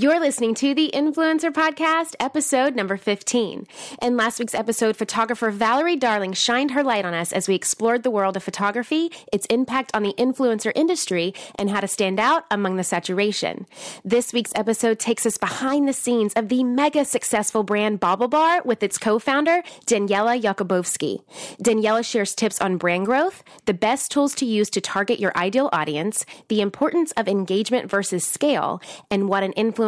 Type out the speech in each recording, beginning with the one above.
You're listening to the Influencer Podcast, episode number 15. In last week's episode, photographer Valorie Darling shined her light on us as we explored the world of photography, its impact on the influencer industry, and how to stand out among the saturation. This week's episode takes us behind the scenes of the mega successful brand Bauble BaubleBar with its co-founder, Daniella Yacobovsky. Daniella shares tips on brand growth, the best tools to use to target your ideal audience, the importance of engagement versus scale, and what an influencer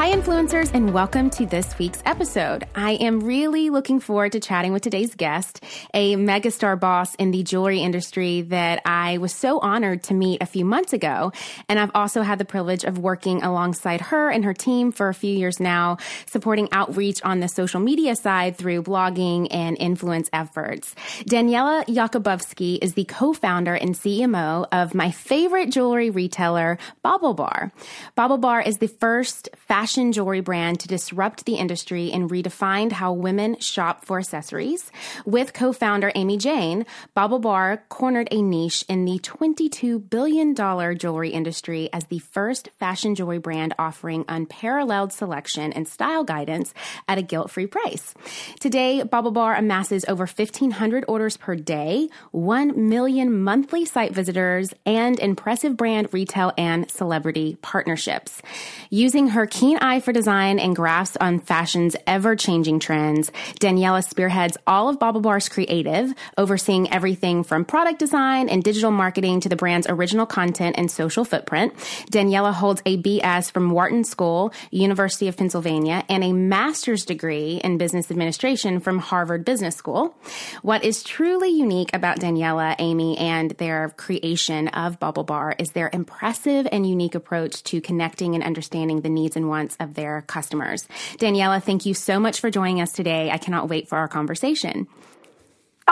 Hi, influencers, and welcome to this week's episode. I am really looking forward to chatting with today's guest, a megastar boss in the jewelry industry that I was so honored to meet a few months ago. And I've also had the privilege of working alongside her and her team for a few years now, supporting outreach on the social media side through blogging and influence efforts. Daniella Yacobovsky is the co-founder and CMO of my favorite jewelry retailer, BaubleBar. BaubleBar is the first fashion fashion jewelry brand to disrupt the industry and redefined how women shop for accessories. With co-founder Amy Jain, BaubleBar cornered a niche in the $22 billion jewelry industry as the first fashion jewelry brand offering unparalleled selection and style guidance at a guilt-free price. Today, BaubleBar amasses over 1,500 orders per day, 1 million monthly site visitors, and impressive brand retail and celebrity partnerships. Using her keen eye for design and grasp on fashion's ever changing trends, Daniella spearheads all of BaubleBar's creative, overseeing everything from product design and digital marketing to the brand's original content and social footprint. Daniella holds a BS from Wharton School, University of Pennsylvania, and a master's degree in business administration from Harvard Business School. What is truly unique about Daniella, Amy, and their creation of BaubleBar is their impressive and unique approach to connecting and understanding the needs and wants of their customers. Daniella, thank you so much for joining us today. I cannot wait for our conversation.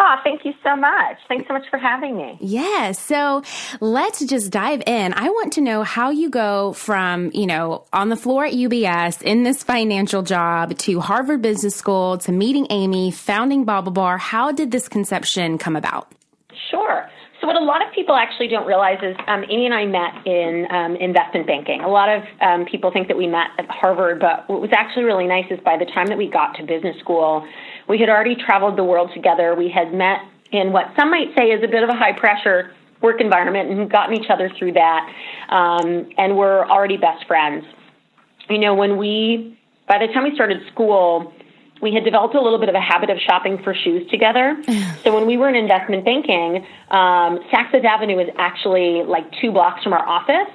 Oh, thank you so much. Thanks so much for having me. Yeah. So let's just dive in. I want to know how you go from, you know, on the floor at UBS in this financial job to Harvard Business School to meeting Amy, founding BaubleBar. How did this conception come about? Sure. So what a lot of people actually don't realize is um, Amy and I met in um, investment banking. A lot of um, people think that we met at Harvard, but what was actually really nice is by the time that we got to business school, we had already traveled the world together. We had met in what some might say is a bit of a high pressure work environment and gotten each other through that, um, and we're already best friends. You know, when we, by the time we started school, we had developed a little bit of a habit of shopping for shoes together. so when we were in investment banking, um, Saks Fifth Avenue was actually like two blocks from our office.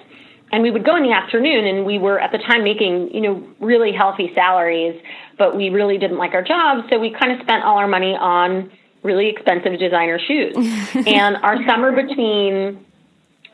And we would go in the afternoon, and we were at the time making, you know, really healthy salaries, but we really didn't like our jobs, so we kind of spent all our money on really expensive designer shoes. and our summer between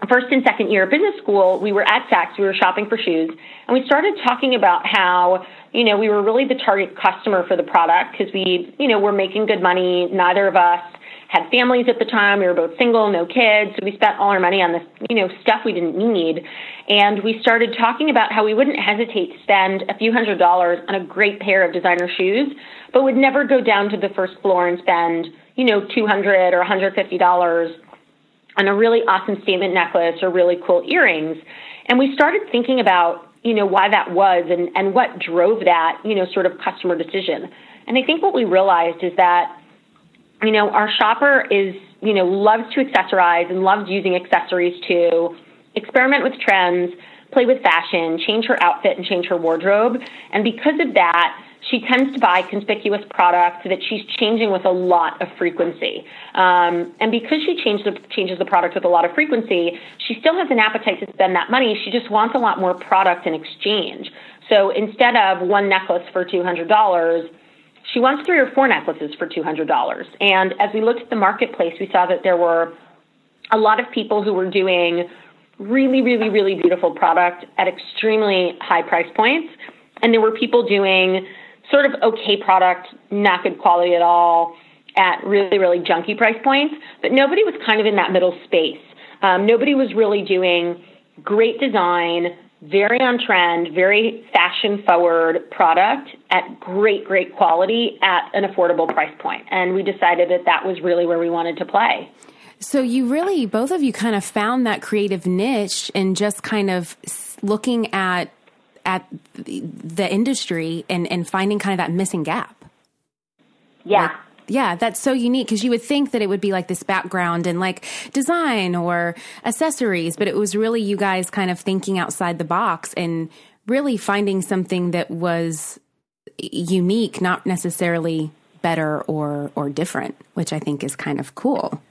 first and second year of business school, we were at Saks, we were shopping for shoes, and we started talking about how, you know, we were really the target customer for the product because we, you know, were making good money. Neither of us had families at the time. We were both single, no kids. So we spent all our money on this, you know, stuff we didn't need. And we started talking about how we wouldn't hesitate to spend a few hundred dollars on a great pair of designer shoes, but would never go down to the first floor and spend, you know, 200 or $150 on a really awesome statement necklace or really cool earrings. And we started thinking about, you know, why that was and, and what drove that, you know, sort of customer decision. And I think what we realized is that, you know, our shopper is, you know, loves to accessorize and loves using accessories to experiment with trends, play with fashion, change her outfit and change her wardrobe. And because of that, she tends to buy conspicuous products that she's changing with a lot of frequency. Um, and because she the, changes the product with a lot of frequency, she still has an appetite to spend that money. She just wants a lot more product in exchange. So instead of one necklace for $200, she wants three or four necklaces for $200. And as we looked at the marketplace, we saw that there were a lot of people who were doing really, really, really beautiful product at extremely high price points And there were people doing sort of okay product, not good quality at all, at really, really junky price points, but nobody was kind of in that middle space. Um, nobody was really doing great design, very on trend, very fashion forward product at great, great quality at an affordable price point. And we decided that that was really where we wanted to play. So you really, both of you kind of found that creative niche and just kind of looking at at the industry and, and finding kind of that missing gap. Yeah. Like, yeah, that's so unique because you would think that it would be like this background and like design or accessories, but it was really you guys kind of thinking outside the box and really finding something that was unique, not necessarily better or or different, which I think is kind of cool.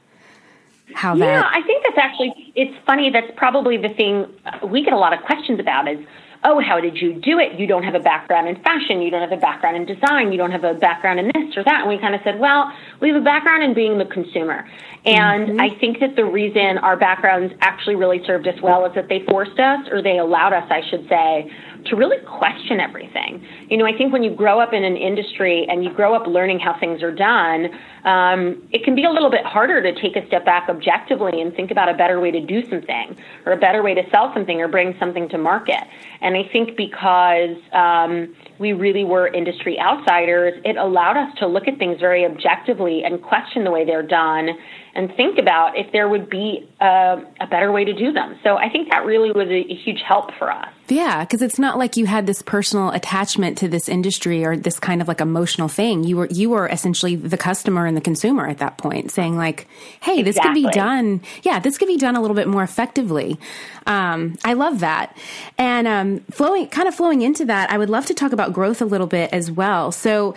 How that yeah, I think that's actually it's funny. That's probably the thing we get a lot of questions about is oh, how did you do it? You don't have a background in fashion. You don't have a background in design. You don't have a background in this or that. And we kind of said, well, we have a background in being the consumer. And mm-hmm. I think that the reason our backgrounds actually really served us well is that they forced us, or they allowed us, I should say, to really question everything. You know, I think when you grow up in an industry and you grow up learning how things are done, um, it can be a little bit harder to take a step back objectively and think about a better way to do something or a better way to sell something or bring something to market. And I think because um, we really were industry outsiders, it allowed us to look at things very objectively and question the way they're done and think about if there would be a, a better way to do them. So I think that really was a, a huge help for us. Yeah, because it's not like you had this personal attachment to this industry or this kind of like emotional thing. You were you were essentially the customer and the consumer at that point, saying like, "Hey, this exactly. could be done. Yeah, this could be done a little bit more effectively." Um, I love that, and um, flowing kind of flowing into that, I would love to talk about growth a little bit as well. So,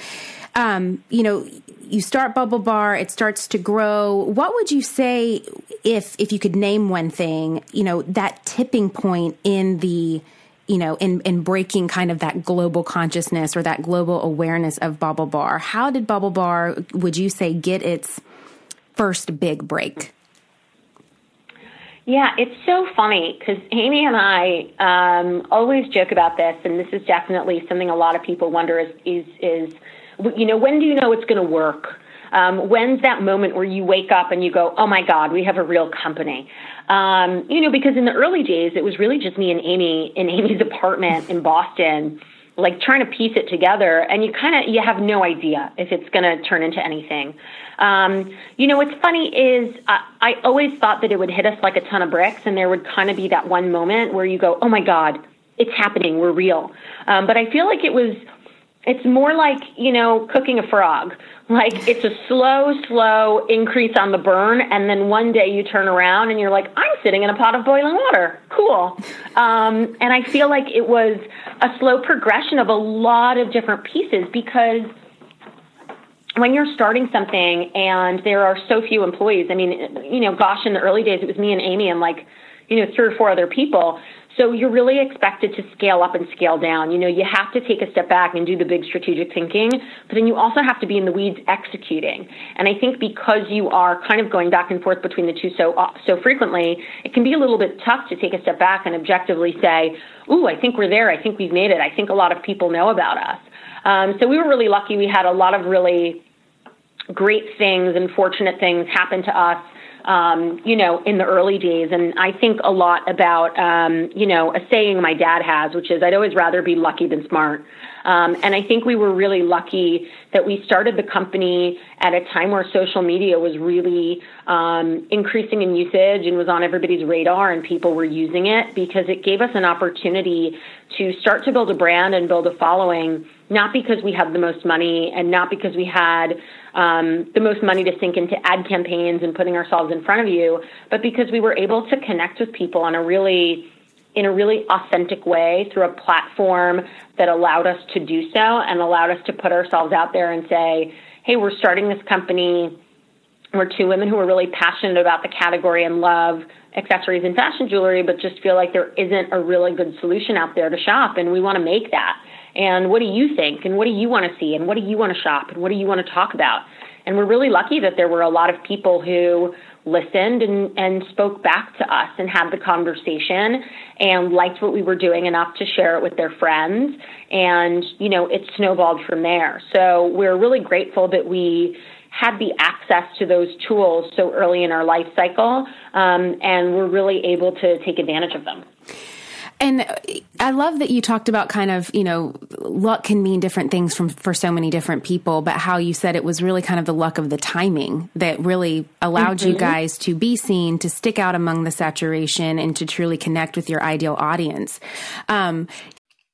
um, you know, you start BaubleBar, it starts to grow. What would you say if if you could name one thing, you know, that tipping point in the you know, in, in breaking kind of that global consciousness or that global awareness of BaubleBar. How did BaubleBar, would you say, get its first big break? Yeah, it's so funny because Amy and I um, always joke about this, and this is definitely something a lot of people wonder is is, is you know, when do you know it's going to work? Um, when's that moment where you wake up and you go, oh my God, we have a real company? Um, you know, because in the early days, it was really just me and Amy in Amy's apartment in Boston, like trying to piece it together. And you kind of, you have no idea if it's going to turn into anything. Um, you know, what's funny is I, I always thought that it would hit us like a ton of bricks and there would kind of be that one moment where you go, oh my God, it's happening. We're real. Um, but I feel like it was it's more like, you know, cooking a frog. Like it's a slow, slow increase on the burn, and then one day you turn around and you're like, I'm sitting in a pot of boiling water. Cool. Um, and I feel like it was a slow progression of a lot of different pieces because when you're starting something and there are so few employees, I mean, you know, gosh, in the early days, it was me and Amy and like, you know, three or four other people. So you're really expected to scale up and scale down. You know, you have to take a step back and do the big strategic thinking, but then you also have to be in the weeds executing. And I think because you are kind of going back and forth between the two so uh, so frequently, it can be a little bit tough to take a step back and objectively say, "Ooh, I think we're there. I think we've made it. I think a lot of people know about us." Um, so we were really lucky. We had a lot of really great things and fortunate things happen to us um, you know, in the early days. And I think a lot about, um, you know, a saying my dad has, which is, I'd always rather be lucky than smart. Um, and I think we were really lucky that we started the company at a time where social media was really um, increasing in usage and was on everybody's radar, and people were using it because it gave us an opportunity to start to build a brand and build a following, not because we had the most money and not because we had um, the most money to sink into ad campaigns and putting ourselves in front of you, but because we were able to connect with people on a really in a really authentic way through a platform that allowed us to do so and allowed us to put ourselves out there and say, hey, we're starting this company. We're two women who are really passionate about the category and love accessories and fashion jewelry, but just feel like there isn't a really good solution out there to shop, and we want to make that. And what do you think? And what do you want to see? And what do you want to shop? And what do you want to talk about? And we're really lucky that there were a lot of people who listened and, and spoke back to us and had the conversation and liked what we were doing enough to share it with their friends. And, you know, it snowballed from there. So we're really grateful that we had the access to those tools so early in our life cycle, um, and we're really able to take advantage of them. And I love that you talked about kind of, you know, luck can mean different things from for so many different people, but how you said it was really kind of the luck of the timing that really allowed mm-hmm. you guys to be seen, to stick out among the saturation and to truly connect with your ideal audience. Um,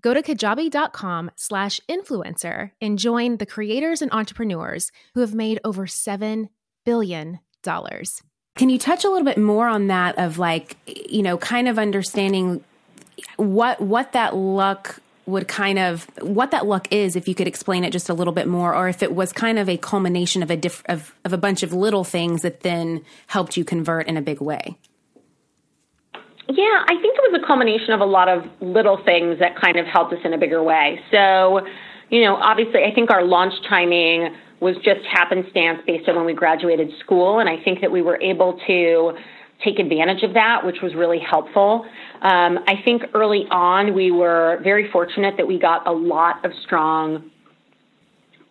Go to kajabi.com slash influencer and join the creators and entrepreneurs who have made over $7 billion. Can you touch a little bit more on that of like, you know, kind of understanding what what that luck would kind of what that luck is if you could explain it just a little bit more or if it was kind of a culmination of a diff, of, of a bunch of little things that then helped you convert in a big way yeah, I think it was a culmination of a lot of little things that kind of helped us in a bigger way. So, you know, obviously, I think our launch timing was just happenstance based on when we graduated school. And I think that we were able to take advantage of that, which was really helpful. Um, I think early on, we were very fortunate that we got a lot of strong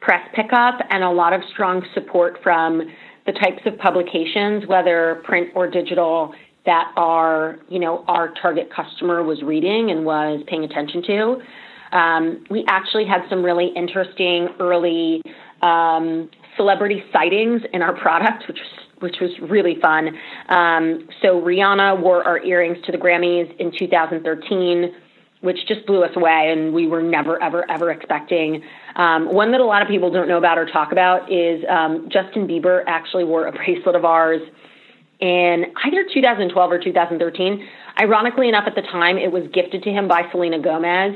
press pickup and a lot of strong support from the types of publications, whether print or digital, that our, you know, our target customer was reading and was paying attention to. Um, we actually had some really interesting early um, celebrity sightings in our product, which was which was really fun. Um, so Rihanna wore our earrings to the Grammys in 2013, which just blew us away, and we were never, ever, ever expecting. Um, one that a lot of people don't know about or talk about is um, Justin Bieber actually wore a bracelet of ours in either 2012 or 2013. Ironically enough, at the time, it was gifted to him by Selena Gomez,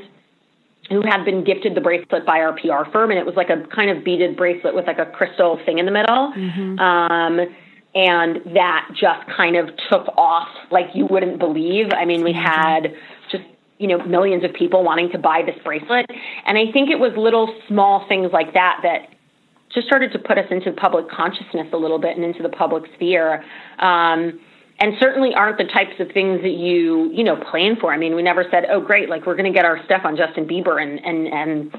who had been gifted the bracelet by our PR firm, and it was like a kind of beaded bracelet with like a crystal thing in the middle. Mm-hmm. Um, and that just kind of took off like you wouldn't believe. I mean, we had just you know millions of people wanting to buy this bracelet, and I think it was little small things like that that just started to put us into public consciousness a little bit and into the public sphere. Um, and certainly aren't the types of things that you you know plan for. I mean, we never said, "Oh, great, like we're going to get our stuff on Justin Bieber and and and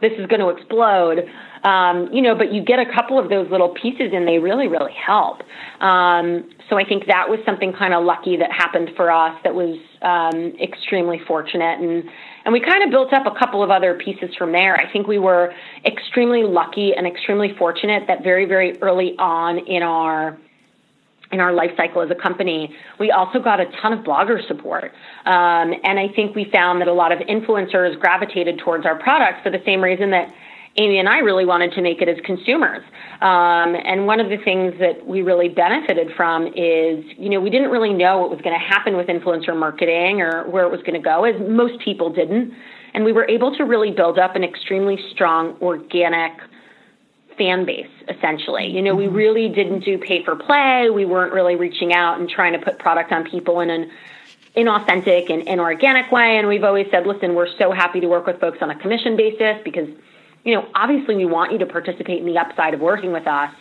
this is going to explode." Um, you know, but you get a couple of those little pieces and they really, really help. Um, so I think that was something kind of lucky that happened for us that was um, extremely fortunate. And, and we kind of built up a couple of other pieces from there. I think we were extremely lucky and extremely fortunate that very, very early on in our in our life cycle as a company, we also got a ton of blogger support. Um, and I think we found that a lot of influencers gravitated towards our products for the same reason that Amy and I really wanted to make it as consumers. Um, and one of the things that we really benefited from is, you know, we didn't really know what was going to happen with influencer marketing or where it was going to go, as most people didn't. And we were able to really build up an extremely strong organic fan base, essentially. You know, we mm-hmm. really didn't do pay for play. We weren't really reaching out and trying to put product on people in an inauthentic and inorganic way. And we've always said, listen, we're so happy to work with folks on a commission basis because – you know, obviously we want you to participate in the upside of working with us.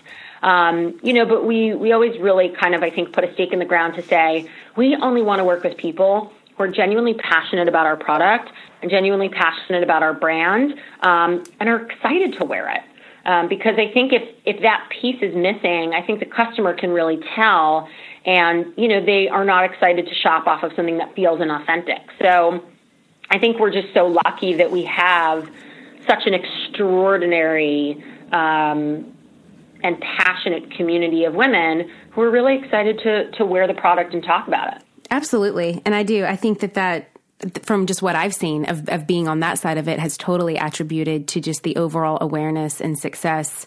Um, you know, but we, we always really kind of, I think, put a stake in the ground to say we only want to work with people who are genuinely passionate about our product and genuinely passionate about our brand um, and are excited to wear it. Um, because I think if, if that piece is missing, I think the customer can really tell, and you know they are not excited to shop off of something that feels inauthentic. So I think we're just so lucky that we have such an extraordinary um, and passionate community of women who are really excited to to wear the product and talk about it. Absolutely, and I do. I think that that from just what I've seen of, of being on that side of it has totally attributed to just the overall awareness and success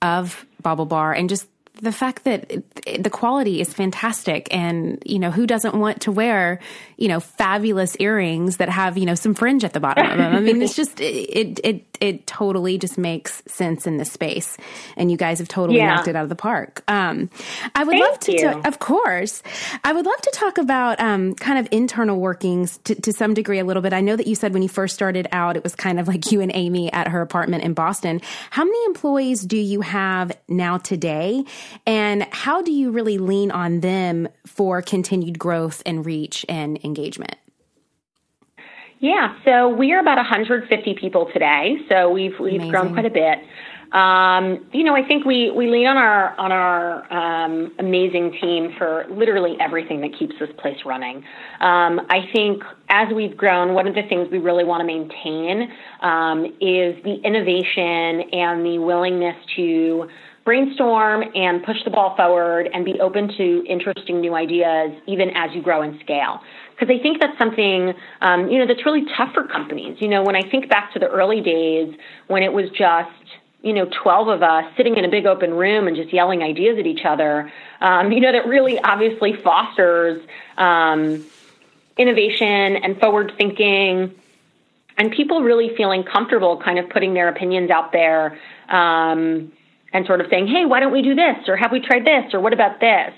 of BaubleBar and just the fact that the quality is fantastic and you know who doesn't want to wear you know fabulous earrings that have you know some fringe at the bottom of them? I mean it's just it it it totally just makes sense in this space and you guys have totally yeah. knocked it out of the park. Um i would Thank love to, to, of course. I would love to talk about um kind of internal workings to, to some degree a little bit. I know that you said when you first started out it was kind of like you and amy at her apartment in boston. How many employees do you have now today and how do you really lean on them for continued growth and reach and engagement? Yeah, so we are about 150 people today. So we've we've Amazing. grown quite a bit. Um, you know, I think we, we lean on our on our um, amazing team for literally everything that keeps this place running. Um, I think as we've grown, one of the things we really want to maintain um, is the innovation and the willingness to brainstorm and push the ball forward and be open to interesting new ideas even as you grow and scale. Because i think that's something um, you know that's really tough for companies. You know when i think back to the early days when it was just you know 12 of us sitting in a big open room and just yelling ideas at each other um, you know that really obviously fosters um, innovation and forward thinking and people really feeling comfortable kind of putting their opinions out there um, and sort of saying, hey, why don't we do this? Or have we tried this? Or what about this?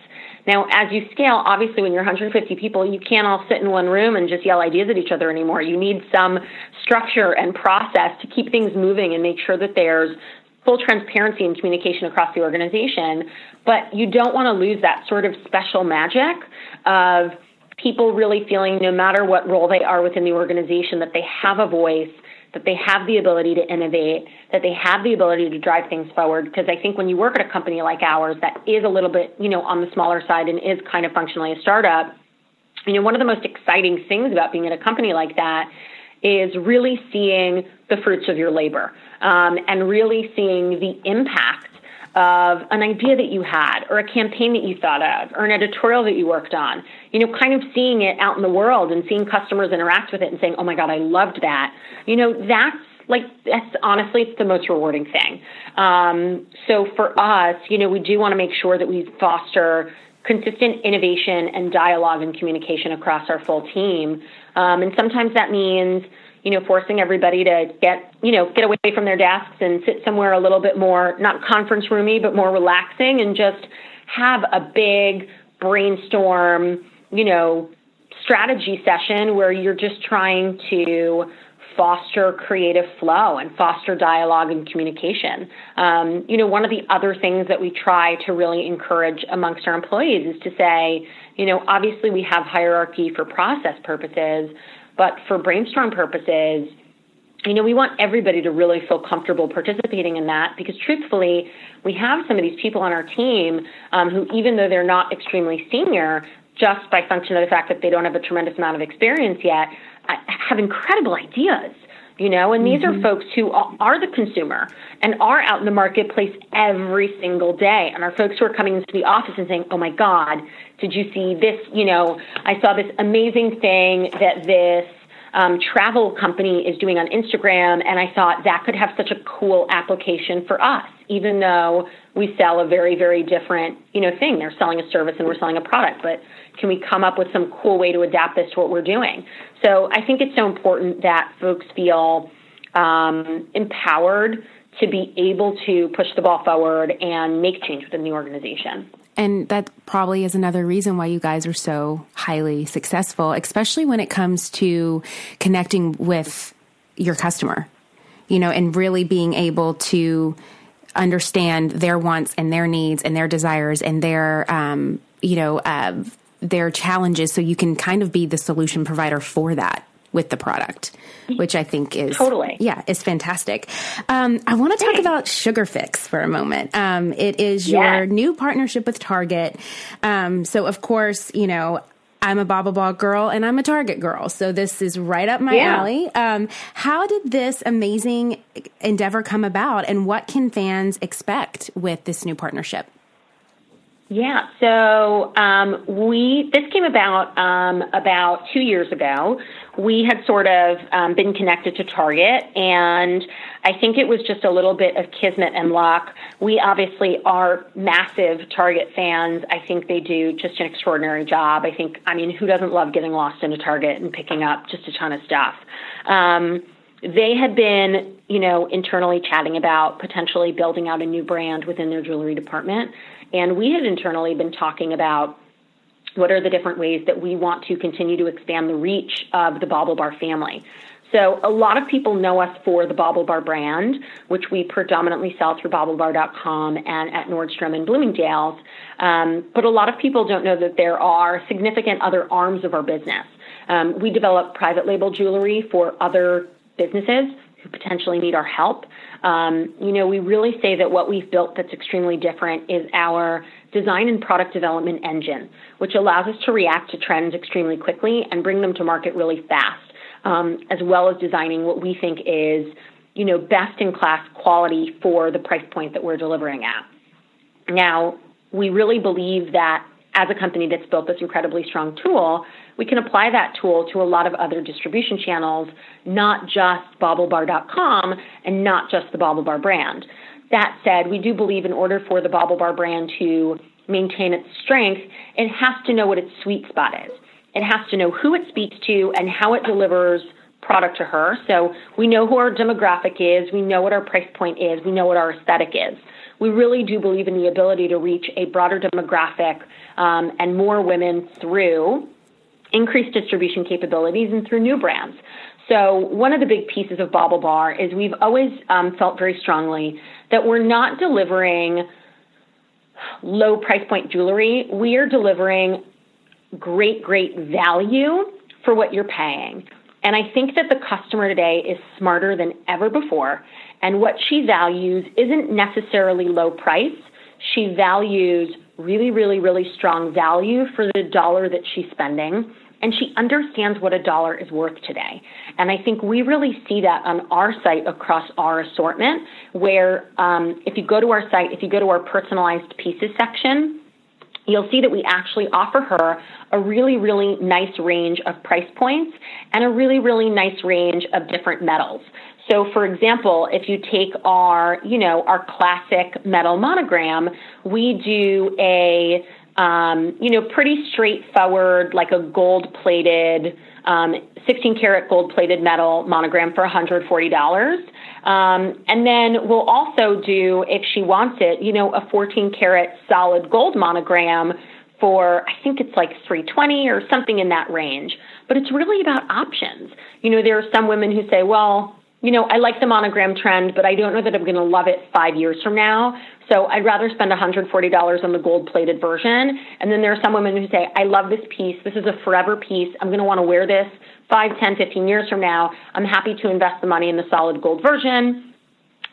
Now, as you scale, obviously, when you're 150 people, you can't all sit in one room and just yell ideas at each other anymore. You need some structure and process to keep things moving and make sure that there's full transparency and communication across the organization. But you don't want to lose that sort of special magic of people really feeling no matter what role they are within the organization that they have a voice that they have the ability to innovate, that they have the ability to drive things forward. Because I think when you work at a company like ours that is a little bit, you know, on the smaller side and is kind of functionally a startup, you know, one of the most exciting things about being at a company like that is really seeing the fruits of your labor um, and really seeing the impact of an idea that you had or a campaign that you thought of or an editorial that you worked on you know kind of seeing it out in the world and seeing customers interact with it and saying oh my god i loved that. You know that's like that's honestly it's the most rewarding thing. Um, so for us you know we do want to make sure that we foster consistent innovation and dialogue and communication across our full team. Um, and sometimes that means you know, forcing everybody to get, you know, get away from their desks and sit somewhere a little bit more, not conference roomy, but more relaxing and just have a big brainstorm, you know, strategy session where you're just trying to foster creative flow and foster dialogue and communication. Um, you know, one of the other things that we try to really encourage amongst our employees is to say, you know, obviously we have hierarchy for process purposes, but for brainstorm purposes, you know, we want everybody to really feel comfortable participating in that because truthfully, we have some of these people on our team um, who, even though they're not extremely senior, just by function of the fact that they don't have a tremendous amount of experience yet, have incredible ideas. You know, and these mm-hmm. are folks who are the consumer and are out in the marketplace every single day, and are folks who are coming into the office and saying, "Oh my God, did you see this? You know, I saw this amazing thing that this um, travel company is doing on Instagram, and I thought that could have such a cool application for us, even though we sell a very, very different, you know, thing. They're selling a service and we're selling a product, but can we come up with some cool way to adapt this to what we're doing? So I think it's so important that folks feel um, empowered to be able to push the ball forward and make change within the organization. And that probably is another reason why you guys are so highly successful, especially when it comes to connecting with your customer, you know, and really being able to understand their wants and their needs and their desires and their, um, you know, uh, their challenges so you can kind of be the solution provider for that with the product, which I think is totally yeah is fantastic. Um, I want to talk about Sugar Fix for a moment. Um, it is your new partnership with Target. Um, so of course, you know. I'm a BaubleBar girl and I'm a Target girl. So this is right up my yeah. alley. Um, how did this amazing endeavor come about and what can fans expect with this new partnership? Yeah, so um, we this came about um, about two years ago. We had sort of um, been connected to Target, and I think it was just a little bit of kismet and luck. We obviously are massive Target fans. I think they do just an extraordinary job. I think, I mean, who doesn't love getting lost in a Target and picking up just a ton of stuff? Um, they had been, you know, internally chatting about potentially building out a new brand within their jewelry department. And we had internally been talking about what are the different ways that we want to continue to expand the reach of the BaubleBar family. So a lot of people know us for the BaubleBar brand, which we predominantly sell through BaubleBar.com and at Nordstrom and Bloomingdale's. Um, but a lot of people don't know that there are significant other arms of our business. Um, we develop private label jewelry for other businesses who potentially need our help. Um, you know, we really say that what we've built that's extremely different is our design and product development engine, which allows us to react to trends extremely quickly and bring them to market really fast, um, as well as designing what we think is, you know, best in class quality for the price point that we're delivering at. Now, we really believe that as a company that's built this incredibly strong tool, we can apply that tool to a lot of other distribution channels, not just baublebar.com and not just the BaubleBar brand. That said, we do believe in order for the BaubleBar brand to maintain its strength, it has to know what its sweet spot is. It has to know who it speaks to and how it delivers product to her. So we know who our demographic is, we know what our price point is, we know what our aesthetic is. We really do believe in the ability to reach a broader demographic um, and more women through increased distribution capabilities and through new brands. So one of the big pieces of BaubleBar is we've always um, felt very strongly that we're not delivering low price point jewelry. We are delivering great, great value for what you're paying. And I think that the customer today is smarter than ever before. And what she values isn't necessarily low price. She values really, really, really strong value for the dollar that she's spending. And she understands what a dollar is worth today. And I think we really see that on our site across our assortment, where um, if you go to our site, if you go to our personalized pieces section, you'll see that we actually offer her a really, really nice range of price points and a really, really nice range of different metals. So for example, if you take our, you know, our classic metal monogram, we do a, um, you know, pretty straightforward, like a gold plated, um, 16 karat gold plated metal monogram for $140. Um, and then we'll also do, if she wants it, you know, a 14 karat solid gold monogram for, I think it's like 320 or something in that range. But it's really about options. you know, there are some women who say, well, you know, I like the monogram trend, but I don't know that I'm going to love it five years from now. So I'd rather spend $140 on the gold plated version. And then there are some women who say, I love this piece. This is a forever piece. I'm going to want to wear this 5, 10, 15 years from now. I'm happy to invest the money in the solid gold version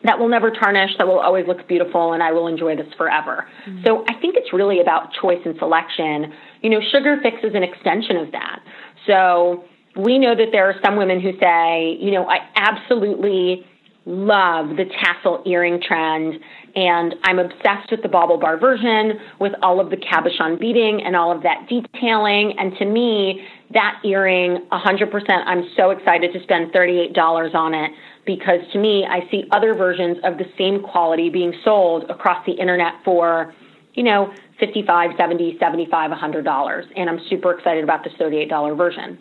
that will never tarnish, that will always look beautiful, and I will enjoy this forever. Mm-hmm. So I think it's really about choice and selection. You know, Sugar Fix is an extension of that. So we know that there are some women who say, you know, I absolutely love the tassel earring trend and I'm obsessed with the BaubleBar version with all of the cabochon beading and all of that detailing. And to me, that earring, 100%, I'm so excited to spend $38 on it because to me, I see other versions of the same quality being sold across the internet for, you know, 55, 70, 75, $100. And I'm super excited about this $38 version.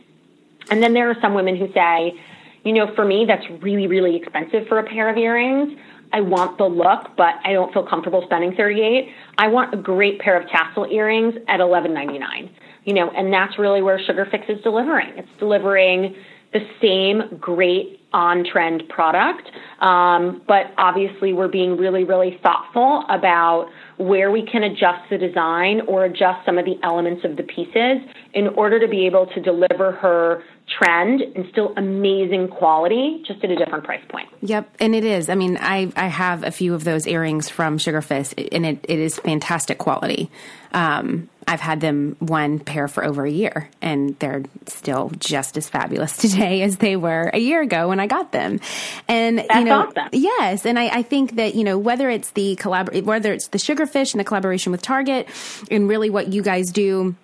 And then there are some women who say, you know, for me, that's really, really expensive for a pair of earrings. I want the look, but I don't feel comfortable spending 38. I want a great pair of tassel earrings at 11.99. You know, and that's really where Sugar Fix is delivering. It's delivering the same great on trend product, um, but obviously we're being really, really thoughtful about where we can adjust the design or adjust some of the elements of the pieces in order to be able to deliver her trend and still amazing quality, just at a different price point. Yep, and it is. I mean, I I have a few of those earrings from Sugar Fix, and it, it is fantastic quality. Um, I've had them one pair for over a year, and they're still just as fabulous today as they were a year ago when I got them. And That's you know, awesome. yes, and I, I think that you know whether it's the collab, whether it's the Sugar Fix and the collaboration with Target, and really what you guys do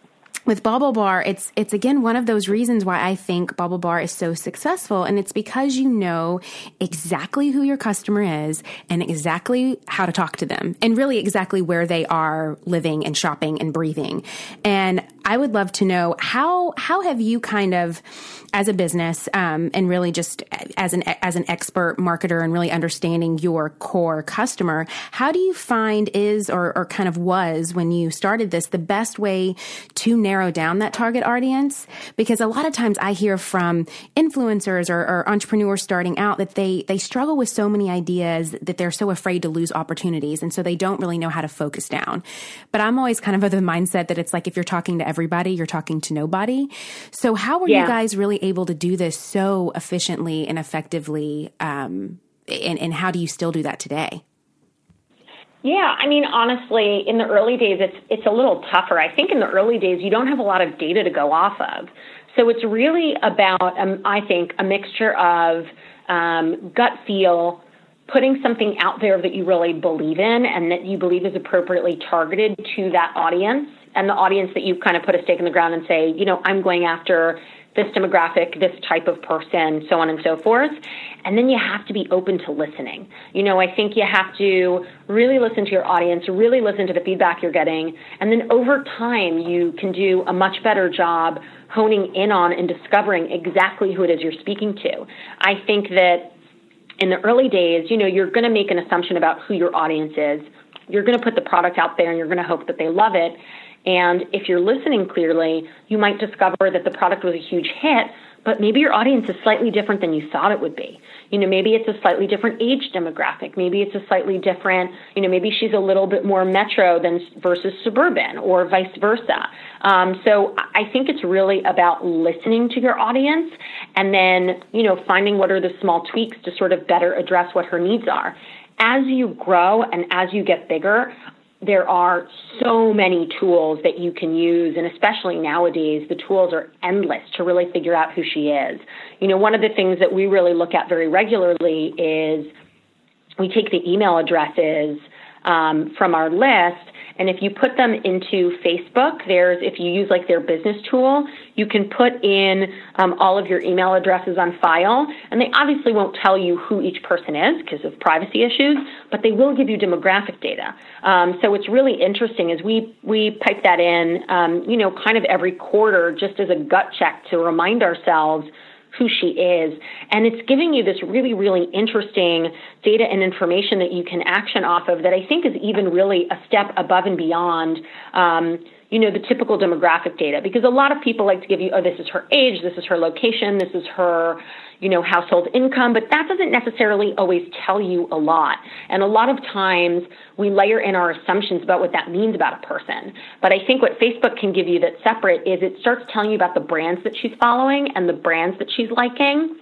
with BaubleBar, it's it's again one of those reasons why I think BaubleBar is so successful, and it's because you know exactly who your customer is and exactly how to talk to them, and really exactly where they are living and shopping and breathing. And I would love to know how how have you kind of as a business um, and really just as an as an expert marketer and really understanding your core customer, how do you find is or, or kind of was when you started this the best way to narrow down that target audience? Because a lot of times I hear from influencers or, or entrepreneurs starting out that they they struggle with so many ideas that they're so afraid to lose opportunities, and so they don't really know how to focus down. But I'm always kind of of the mindset that it's like if you're talking to everybody, you're talking to nobody. So how were yeah. you guys really able to do this so efficiently and effectively? Um, and, and how do you still do that today? Yeah, I mean, honestly, in the early days, it's it's a little tougher. I think in the early days, you don't have a lot of data to go off of, so it's really about, um, I think, a mixture of um, gut feel, putting something out there that you really believe in and that you believe is appropriately targeted to that audience, and the audience that you kind of put a stake in the ground and say, you know, I'm going after this demographic, this type of person, so on and so forth. And then you have to be open to listening. You know, I think you have to really listen to your audience, really listen to the feedback you're getting, and then over time you can do a much better job honing in on and discovering exactly who it is you're speaking to. I think that in the early days, you know, you're going to make an assumption about who your audience is. You're going to put the product out there and you're going to hope that they love it. And if you're listening clearly, you might discover that the product was a huge hit, but maybe your audience is slightly different than you thought it would be. You know, maybe it's a slightly different age demographic. Maybe it's a slightly different, you know, maybe she's a little bit more metro than versus suburban or vice versa. Um, so I think it's really about listening to your audience and then, you know, finding what are the small tweaks to sort of better address what her needs are as you grow and as you get bigger, there are so many tools that you can use, and especially nowadays, the tools are endless to really figure out who she is. You know, one of the things that we really look at very regularly is we take the email addresses um, from our list and if you put them into Facebook, there's if you use like their business tool, you can put in um, all of your email addresses on file, and they obviously won't tell you who each person is because of privacy issues, but they will give you demographic data. Um, so it's really interesting is we we pipe that in, um, you know, kind of every quarter, just as a gut check to remind ourselves who she is. And it's giving you this really, really interesting data and information that you can action off of that I think is even really a step above and beyond. Um, you know, the typical demographic data because a lot of people like to give you, oh, this is her age, this is her location, this is her, you know, household income, but that doesn't necessarily always tell you a lot. And a lot of times we layer in our assumptions about what that means about a person. But I think what Facebook can give you that's separate is it starts telling you about the brands that she's following and the brands that she's liking.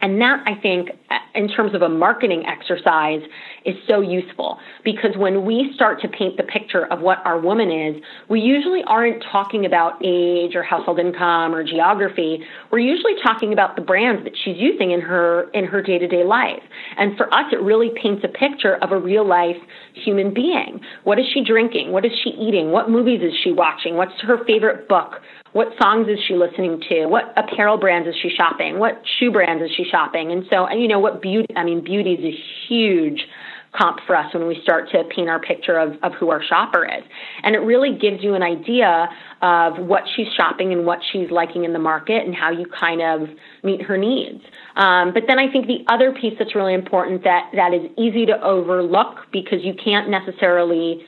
And that, I think, uh, in terms of a marketing exercise, is so useful because when we start to paint the picture of what our woman is, we usually aren't talking about age or household income or geography. We're usually talking about the brands that she's using in her in her day-to-day life. And for us, it really paints a picture of a real life human being. What is she drinking? What is she eating? What movies is she watching? What's her favorite book? What songs is she listening to? What apparel brands is she shopping? What shoe brands is she shopping? And so, and you know, what beauty, I mean, beauty is a huge comp for us when we start to paint our picture of, of who our shopper is. And it really gives you an idea of what she's shopping and what she's liking in the market and how you kind of meet her needs. Um, but then I think the other piece that's really important that, that is easy to overlook because you can't necessarily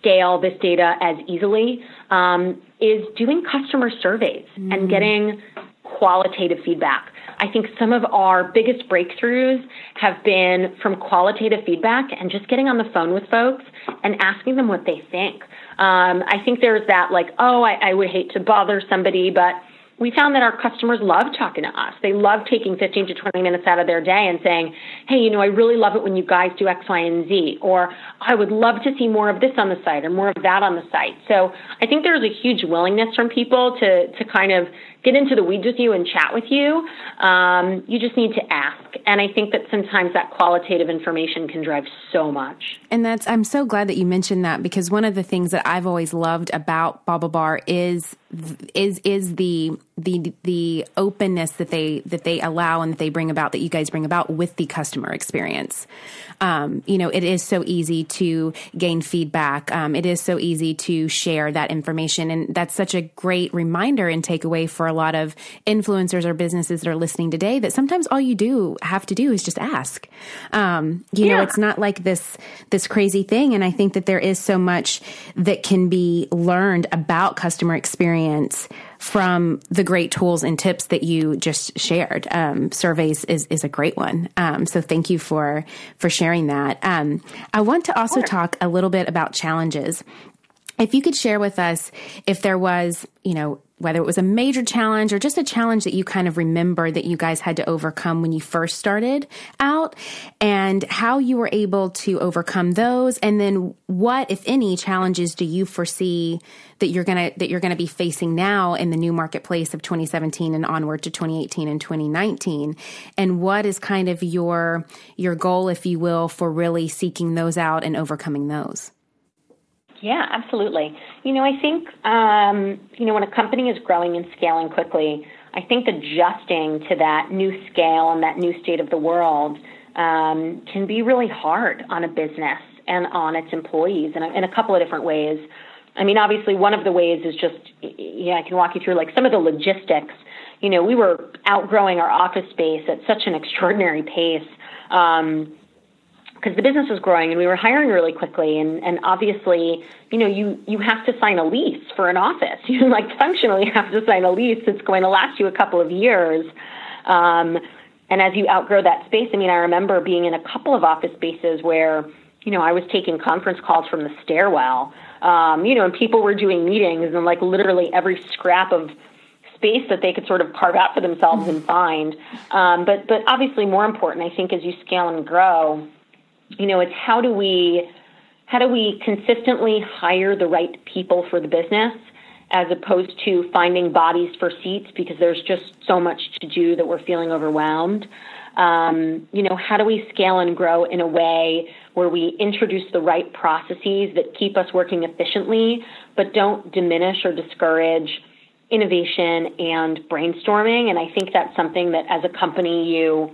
scale this data as easily um, is doing customer surveys mm. and getting qualitative feedback. I think some of our biggest breakthroughs have been from qualitative feedback and just getting on the phone with folks and asking them what they think. Um, I think there's that like, oh, I, I would hate to bother somebody, but we found that our customers love talking to us. They love taking 15 to 20 minutes out of their day and saying, hey, you know, I really love it when you guys do X, Y, and Z. Or I would love to see more of this on the site or more of that on the site. So I think there's a huge willingness from people to, to kind of get into the weeds with you and chat with you. Um, you just need to ask. And I think that sometimes that qualitative information can drive so much. And that's, I'm so glad that you mentioned that because one of the things that I've always loved about BaubleBar is is is the the the openness that they that they allow and that they bring about that you guys bring about with the customer experience. Um, you know, it is so easy to gain feedback. Um, it is so easy to share that information, and that's such a great reminder and takeaway for a lot of influencers or businesses that are listening today. That sometimes all you do have to do is just ask. Um, you yeah. know, it's not like this this crazy thing, and I think that there is so much that can be learned about customer experience from the great tools and tips that you just shared. Um, surveys is, is a great one. Um, so thank you for, for sharing that. Um, I want to also talk a little bit about challenges. If you could share with us if there was, you know, whether it was a major challenge or just a challenge that you kind of remember that you guys had to overcome when you first started out and how you were able to overcome those. And then what if any challenges do you foresee that you're going to that you're going to be facing now in the new marketplace of 2017 and onward to 2018 and 2019 and what is kind of your your goal if you will for really seeking those out and overcoming those yeah, absolutely. You know, I think, um, you know, when a company is growing and scaling quickly, I think adjusting to that new scale and that new state of the world um, can be really hard on a business and on its employees in a, in a couple of different ways. I mean, obviously, one of the ways is just, yeah, I can walk you through like some of the logistics. You know, we were outgrowing our office space at such an extraordinary pace. Um, because the business was growing and we were hiring really quickly and, and obviously you know you you have to sign a lease for an office. You like functionally have to sign a lease that's going to last you a couple of years. Um, and as you outgrow that space i mean i remember being in a couple of office spaces where you know i was taking conference calls from the stairwell um, you know and people were doing meetings and like literally every scrap of space that they could sort of carve out for themselves and find. Um, but but obviously more important i think as you scale and grow you know, it's how do we how do we consistently hire the right people for the business as opposed to finding bodies for seats because there's just so much to do that we're feeling overwhelmed. Um, you know, how do we scale and grow in a way where we introduce the right processes that keep us working efficiently, but don't diminish or discourage innovation and brainstorming? And I think that's something that as a company you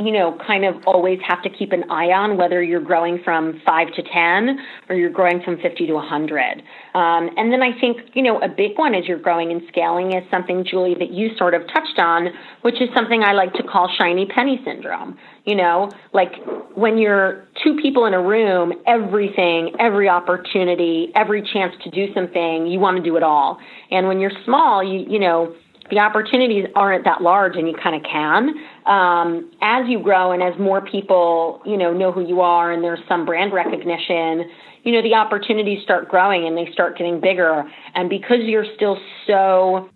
you know, kind of always have to keep an eye on whether you're growing from five to 10 or you're growing from 50 to 100. Um, and then I think, you know, a big one as you're growing and scaling is something, Julie, that you sort of touched on, which is something I like to call shiny penny syndrome. You know, like when you're two people in a room, everything, every opportunity, every chance to do something, you want to do it all. And when you're small, you, you know, the opportunities aren't that large and you kind of can. Um, as you grow and as more people, you know, know who you are and there's some brand recognition, you know, the opportunities start growing and they start getting bigger. And because you're still so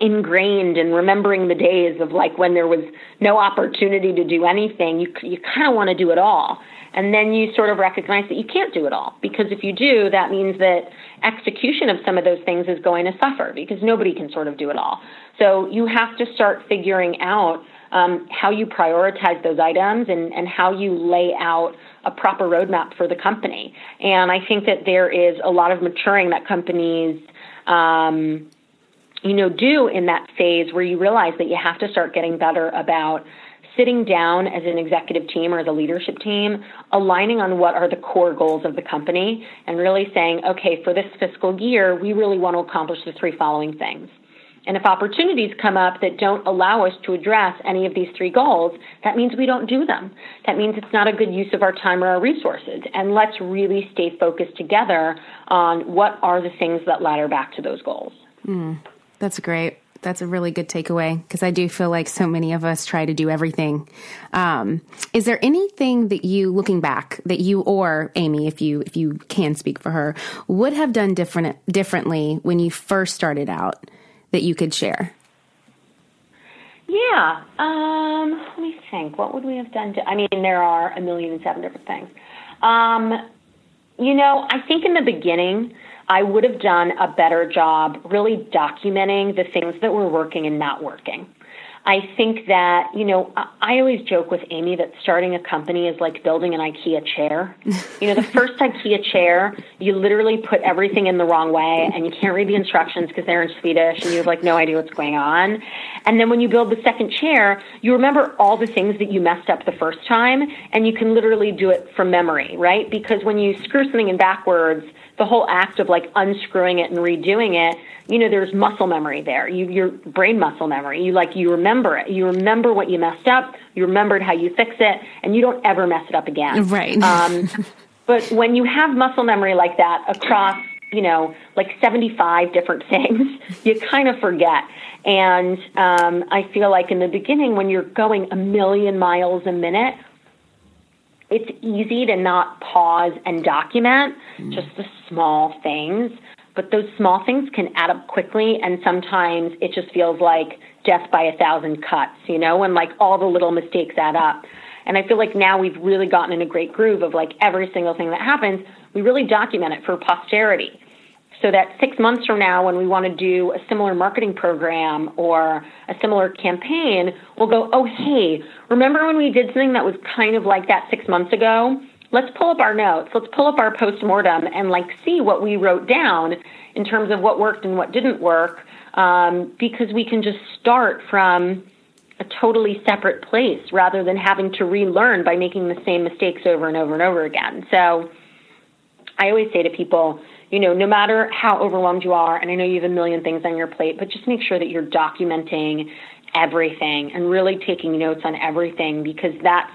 ingrained in remembering the days of like when there was no opportunity to do anything, you, you kind of want to do it all. And then you sort of recognize that you can't do it all because if you do, that means that execution of some of those things is going to suffer because nobody can sort of do it all. So you have to start figuring out um, how you prioritize those items and, and how you lay out a proper roadmap for the company. And I think that there is a lot of maturing that companies um, you know, do in that phase where you realize that you have to start getting better about sitting down as an executive team or as a leadership team, aligning on what are the core goals of the company, and really saying, okay, for this fiscal year, we really want to accomplish the three following things. And if opportunities come up that don't allow us to address any of these three goals, that means we don't do them. That means it's not a good use of our time or our resources. And let's really stay focused together on what are the things that ladder back to those goals. Mm, that's great that's a really good takeaway because I do feel like so many of us try to do everything. Um, is there anything that you, looking back, that you or Amy, if you if you can speak for her, would have done different differently when you first started out that you could share? Yeah. Um, let me think. What would we have done? To, I mean, there are a million and seven different things. Um, you know, I think in the beginning I would have done a better job really documenting the things that were working and not working. I think that, you know, I always joke with Amy that starting a company is like building an IKEA chair. You know, the first IKEA chair, you literally put everything in the wrong way and you can't read the instructions because they're in Swedish and you have like no idea what's going on. And then when you build the second chair, you remember all the things that you messed up the first time and you can literally do it from memory, right? Because when you screw something in backwards, the whole act of like unscrewing it and redoing it, you know, there's muscle memory there. You, your brain muscle memory. You like, you remember it. You remember what you messed up. You remembered how you fix it and you don't ever mess it up again. Right. Um, but when you have muscle memory like that across, you know, like 75 different things, you kind of forget. And um, I feel like in the beginning, when you're going a million miles a minute, it's easy to not pause and document mm. just the small things, but those small things can add up quickly, and sometimes it just feels like death by a thousand cuts, you know, and like all the little mistakes add up. And I feel like now we've really gotten in a great groove of like every single thing that happens, we really document it for posterity so that six months from now, when we want to do a similar marketing program or a similar campaign, we'll go, oh, hey, remember when we did something that was kind of like that six months ago? Let's pull up our notes. Let's pull up our postmortem and like see what we wrote down in terms of what worked and what didn't work, um, because we can just start from a totally separate place rather than having to relearn by making the same mistakes over and over and over again. So I always say to people, you know, no matter how overwhelmed you are, and I know you have a million things on your plate, but just make sure that you're documenting everything and really taking notes on everything because that's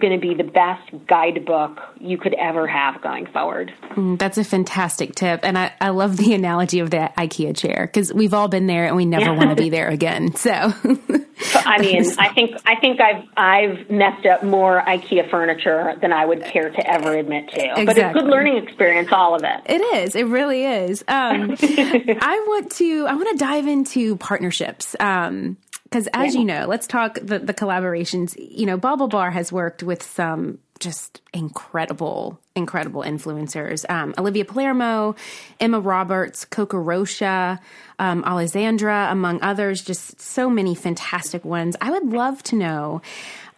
going to be the best guidebook you could ever have going forward. Mm, that's a fantastic tip. And I, I love the analogy of the IKEA chair because we've all been there and we never want to be there again. So, I mean, I think, I think I've, I've messed up more IKEA furniture than I would care to ever admit to, exactly. but it's a good learning experience, all of it. It is. It really is. Um, I want to, I want to dive into partnerships. Um, because as yeah. you know, let's talk the, the collaborations. You know, BaubleBar has worked with some just incredible incredible influencers um, Olivia Palermo, Emma Roberts, Coco Rocha, um, Alessandra, among others, just so many fantastic ones. I would love to know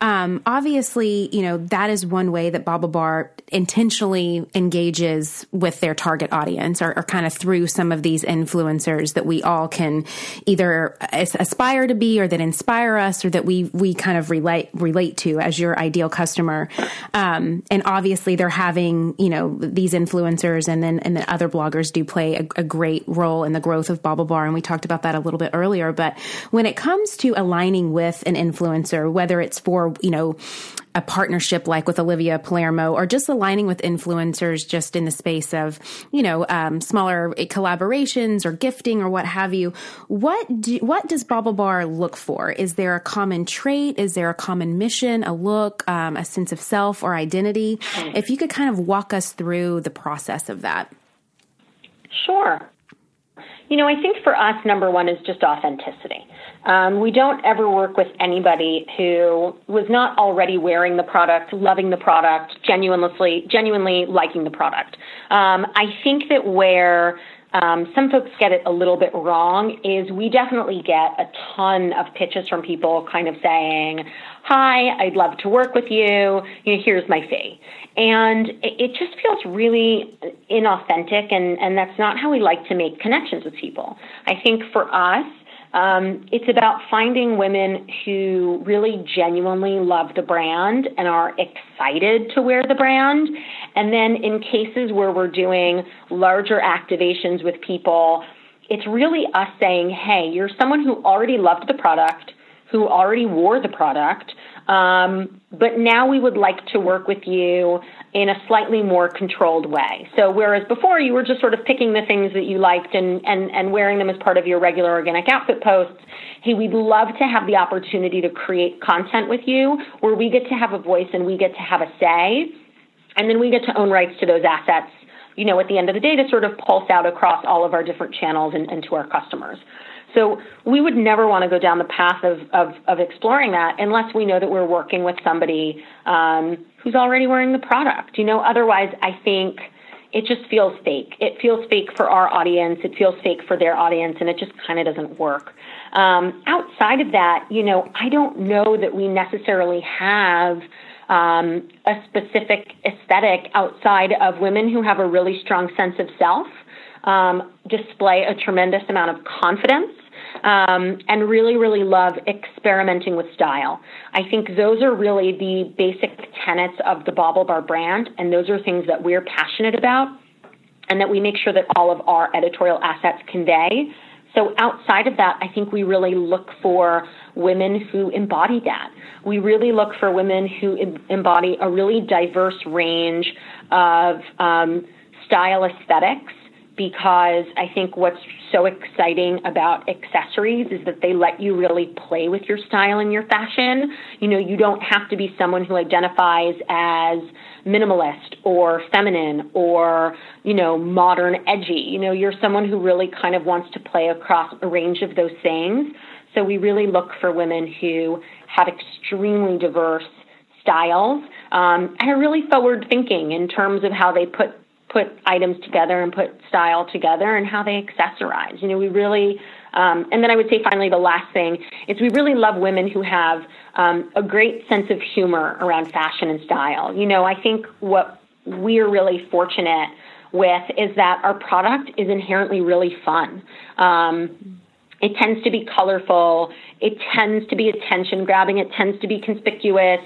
um, obviously, you know, that is one way that BaubleBar intentionally engages with their target audience or, or, kind of through some of these influencers that we all can either aspire to be or that inspire us or that we, we kind of relate, relate to as your ideal customer. Um, and obviously they're having, you know, these influencers and then, and then other bloggers do play a, a great role in the growth of BaubleBar. And we talked about that a little bit earlier. But when it comes to aligning with an influencer, whether it's for you know, a partnership like with Olivia Palermo or just aligning with influencers just in the space of, you know, um, smaller collaborations or gifting or what have you. What do, what does BaubleBar look for? Is there a common trait? Is there a common mission, a look, um, a sense of self or identity? If you could kind of walk us through the process of that. Sure. You know, I think for us, number one is just authenticity. Um, we don't ever work with anybody who was not already wearing the product, loving the product, genuinely, genuinely liking the product. Um, I think that where um, some folks get it a little bit wrong is we definitely get a ton of pitches from people kind of saying, hi, I'd love to work with you, you know, here's my fee. And it just feels really inauthentic, and, and that's not how we like to make connections with people. I think for us, um, it's about finding women who really genuinely love the brand and are excited to wear the brand. And then in cases where we're doing larger activations with people, it's really us saying, hey, you're someone who already loved the product, who already wore the product, um, but now we would like to work with you in a slightly more controlled way. So whereas before you were just sort of picking the things that you liked and, and, and wearing them as part of your regular organic outfit posts, hey, we'd love to have the opportunity to create content with you where we get to have a voice and we get to have a say. And then we get to own rights to those assets, you know, at the end of the day to sort of pulse out across all of our different channels and, and to our customers. So we would never want to go down the path of, of, of exploring that unless we know that we're working with somebody um, who's already wearing the product. You know, otherwise, I think it just feels fake. It feels fake for our audience. It feels fake for their audience, and it just kind of doesn't work. Um, outside of that, you know, I don't know that we necessarily have um, a specific aesthetic outside of women who have a really strong sense of self um, display a tremendous amount of confidence um, and really, really love experimenting with style. I think those are really the basic tenets of the BaubleBar brand, and those are things that we're passionate about and that we make sure that all of our editorial assets convey. So outside of that, I think we really look for women who embody that. We really look for women who embody a really diverse range of um, style aesthetics because I think what's so exciting about accessories is that they let you really play with your style and your fashion. You know, you don't have to be someone who identifies as minimalist or feminine or, you know, modern edgy. You know, you're someone who really kind of wants to play across a range of those things. So we really look for women who have extremely diverse styles um, and are really forward thinking in terms of how they put put items together and put style together and how they accessorize. You know, we really, um, and then I would say finally the last thing is we really love women who have um, a great sense of humor around fashion and style. You know, I think what we're really fortunate with is that our product is inherently really fun. Um, it tends to be colorful. It tends to be attention grabbing. It tends to be conspicuous.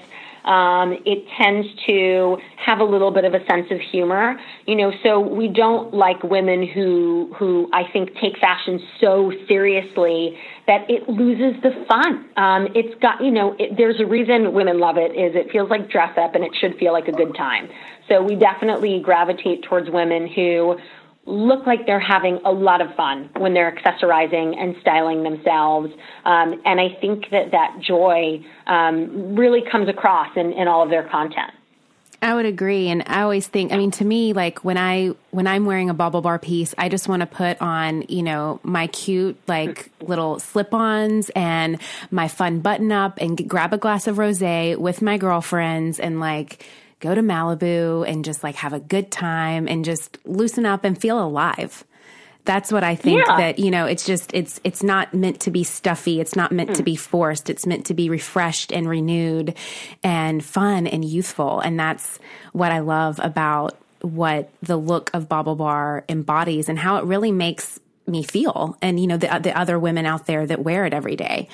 Um, it tends to have a little bit of a sense of humor, you know. So we don't like women who who I think take fashion so seriously that it loses the fun. Um, it's got you know, it, there's a reason women love it. Is it feels like dress up and it should feel like a good time. So we definitely gravitate towards women who look like they're having a lot of fun when they're accessorizing and styling themselves. Um, and I think that that joy um, really comes across in, in all of their content. I would agree. And I always think, I mean, to me, like when I, when I'm wearing a BaubleBar piece, I just want to put on, you know, my cute, like little slip ons and my fun button up and grab a glass of rose with my girlfriends and like, go to Malibu and just like have a good time and just loosen up and feel alive. That's what I think yeah. that, you know, it's just, it's, it's not meant to be stuffy. It's not meant mm. to be forced. It's meant to be refreshed and renewed and fun and youthful. And that's what I love about what the look of BaubleBar embodies and how it really makes me feel. And you know the the other women out there that wear it every day.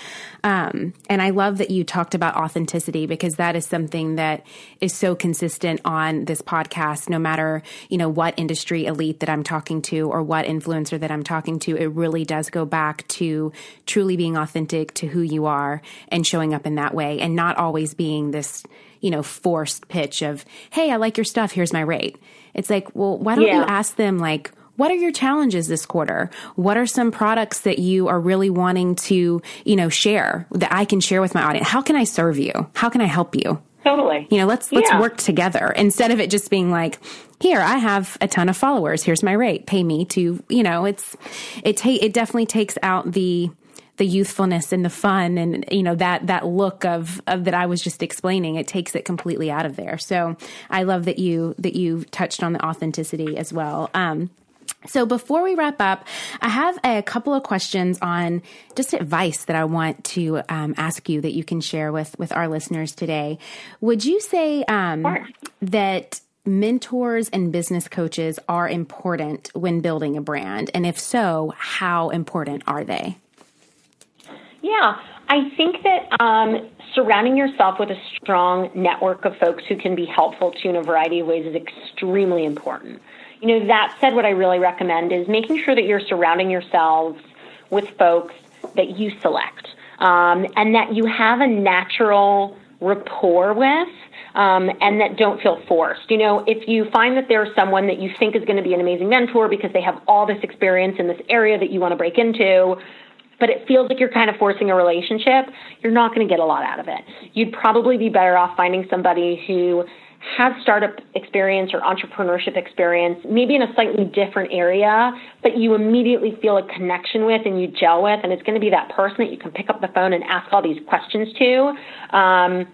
Um, and i love that you talked about authenticity because that is something that is so consistent on this podcast. No matter you know what industry elite that i'm talking to or what influencer that i'm talking to it really does go back to truly being authentic to who you are and showing up in that way and not always being this you know forced pitch of hey i like your stuff. Here's my rate. It's like well why don't yeah. you ask them like what are your challenges this quarter? What are some products that you are really wanting to, you know, share that I can share with my audience? How can I serve you? How can I help you? Totally. You know, let's let's yeah. work together instead of it just being like, here, I have a ton of followers. Here's my rate. Pay me to, you know, it's it ta- it definitely takes out the the youthfulness and the fun and you know that that look of, of that I was just explaining it takes it completely out of there. So I love that you that you touched on the authenticity as well. Um, so before we wrap up, I have a couple of questions on just advice that I want to um, ask you that you can share with with our listeners today. Would you say um, that mentors and business coaches are important when building a brand, and if so, how important are they? Yeah, I think that um, surrounding yourself with a strong network of folks who can be helpful to you in a variety of ways is extremely important. You know, that said, what I really recommend is making sure that you're surrounding yourselves with folks that you select um, and that you have a natural rapport with. Um, and that don't feel forced. You know, if you find that there's someone that you think is going to be an amazing mentor because they have all this experience in this area that you want to break into, but it feels like you're kind of forcing a relationship, you're not going to get a lot out of it. You'd probably be better off finding somebody who has startup experience or entrepreneurship experience, maybe in a slightly different area, but you immediately feel a connection with and you gel with, and it's going to be that person that you can pick up the phone and ask all these questions to. Um,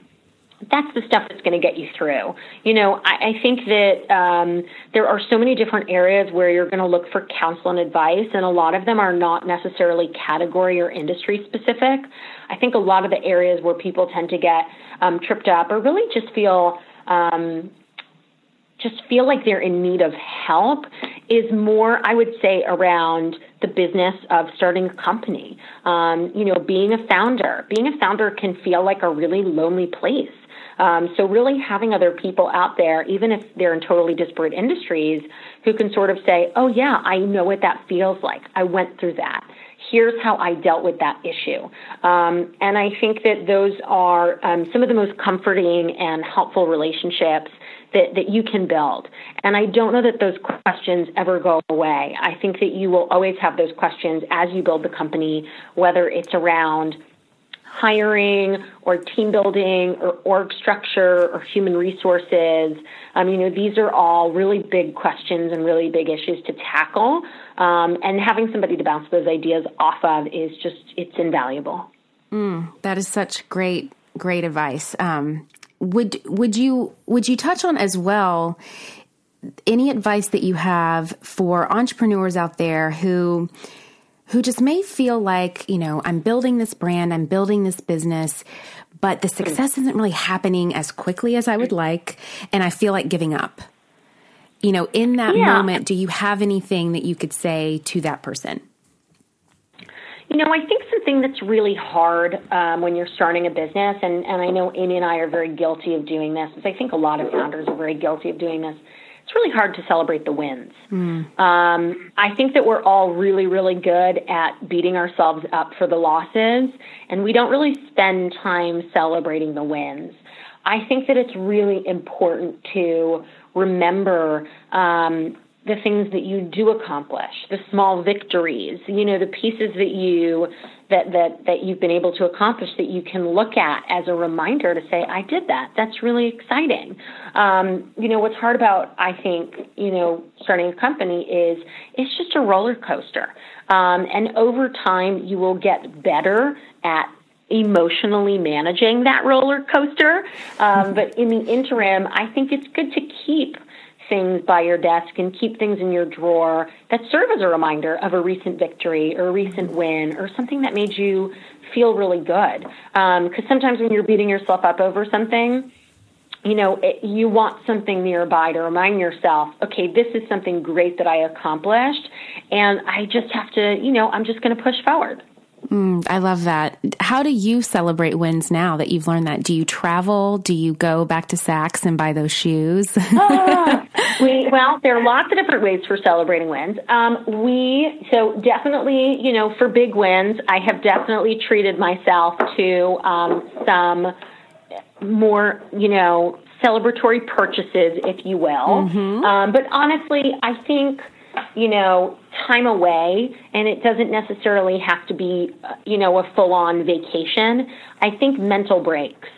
that's the stuff that's going to get you through. You know, I, I think that um, there are so many different areas where you're going to look for counsel and advice, and a lot of them are not necessarily category or industry specific. I think a lot of the areas where people tend to get um, tripped up or really just feel um, just feel like they're in need of help is more, I would say, around the business of starting a company. Um, you know, being a founder. Being a founder can feel like a really lonely place. Um, so, really having other people out there, even if they're in totally disparate industries, who can sort of say, oh, yeah, I know what that feels like. I went through that here's how I dealt with that issue. Um, and I think that those are um, some of the most comforting and helpful relationships that, that you can build. And I don't know that those questions ever go away. I think that you will always have those questions as you build the company, whether it's around hiring or team building or org structure or human resources. Um, you know, these are all really big questions and really big issues to tackle. Um, and having somebody to bounce those ideas off of is just, it's invaluable. Mm, that is such great, great advice. Um, would, would you, would you touch on as well any advice that you have for entrepreneurs out there who, who just may feel like, you know, I'm building this brand, I'm building this business, but the success isn't really happening as quickly as I would like, and I feel like giving up. You know, in that yeah. moment, do you have anything that you could say to that person? You know, I think something that's really hard um, when you're starting a business, and, and I know Amy and I are very guilty of doing this, because I think a lot of founders are very guilty of doing this it's really hard to celebrate the wins. Mm. Um, I think that we're all really, really good at beating ourselves up for the losses, and we don't really spend time celebrating the wins. I think that it's really important to remember um, the things that you do accomplish, the small victories, you know, the pieces that you that that that you've been able to accomplish that you can look at as a reminder to say, I did that. That's really exciting. Um, you know, what's hard about I think you know starting a company is it's just a roller coaster, um, and over time you will get better at emotionally managing that roller coaster. Um, but in the interim, I think it's good to keep things by your desk and keep things in your drawer that serve as a reminder of a recent victory or a recent win or something that made you feel really good. Because um, sometimes when you're beating yourself up over something, you know, it, you want something nearby to remind yourself, okay, this is something great that I accomplished, and I just have to, you know, I'm just going to push forward. Mm, I love that. How do you celebrate wins now that you've learned that? Do you travel? Do you go back to Saks and buy those shoes? ah, we, well, there are lots of different ways for celebrating wins. Um, we so definitely, you know, for big wins, I have definitely treated myself to um, some more, you know, celebratory purchases, if you will. Mm-hmm. Um, but honestly, I think you know, time away, and it doesn't necessarily have to be, you know, a full on vacation. I think mental breaks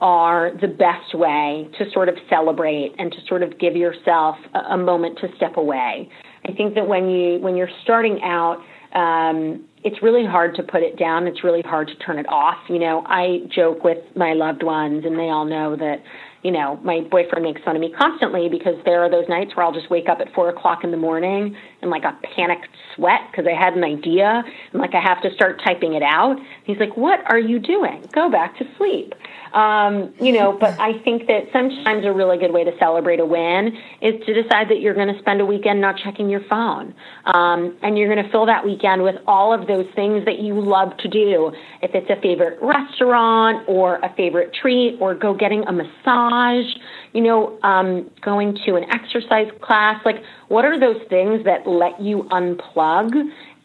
are the best way to sort of celebrate and to sort of give yourself a, a moment to step away. I think that when you when you're starting out, um, it's really hard to put it down. It's really hard to turn it off. You know, I joke with my loved ones, and they all know that you know, my boyfriend makes fun of me constantly because there are those nights where I'll just wake up at four o'clock in the morning in like a panicked sweat because I had an idea and like I have to start typing it out. He's like, "What are you doing? Go back to sleep." Um, you know, but I think that sometimes a really good way to celebrate a win is to decide that you're going to spend a weekend not checking your phone. Um, and you're going to fill that weekend with all of those things that you love to do. If it's a favorite restaurant or a favorite treat or go getting a massage, you know, um, going to an exercise class, like what are those things that let you unplug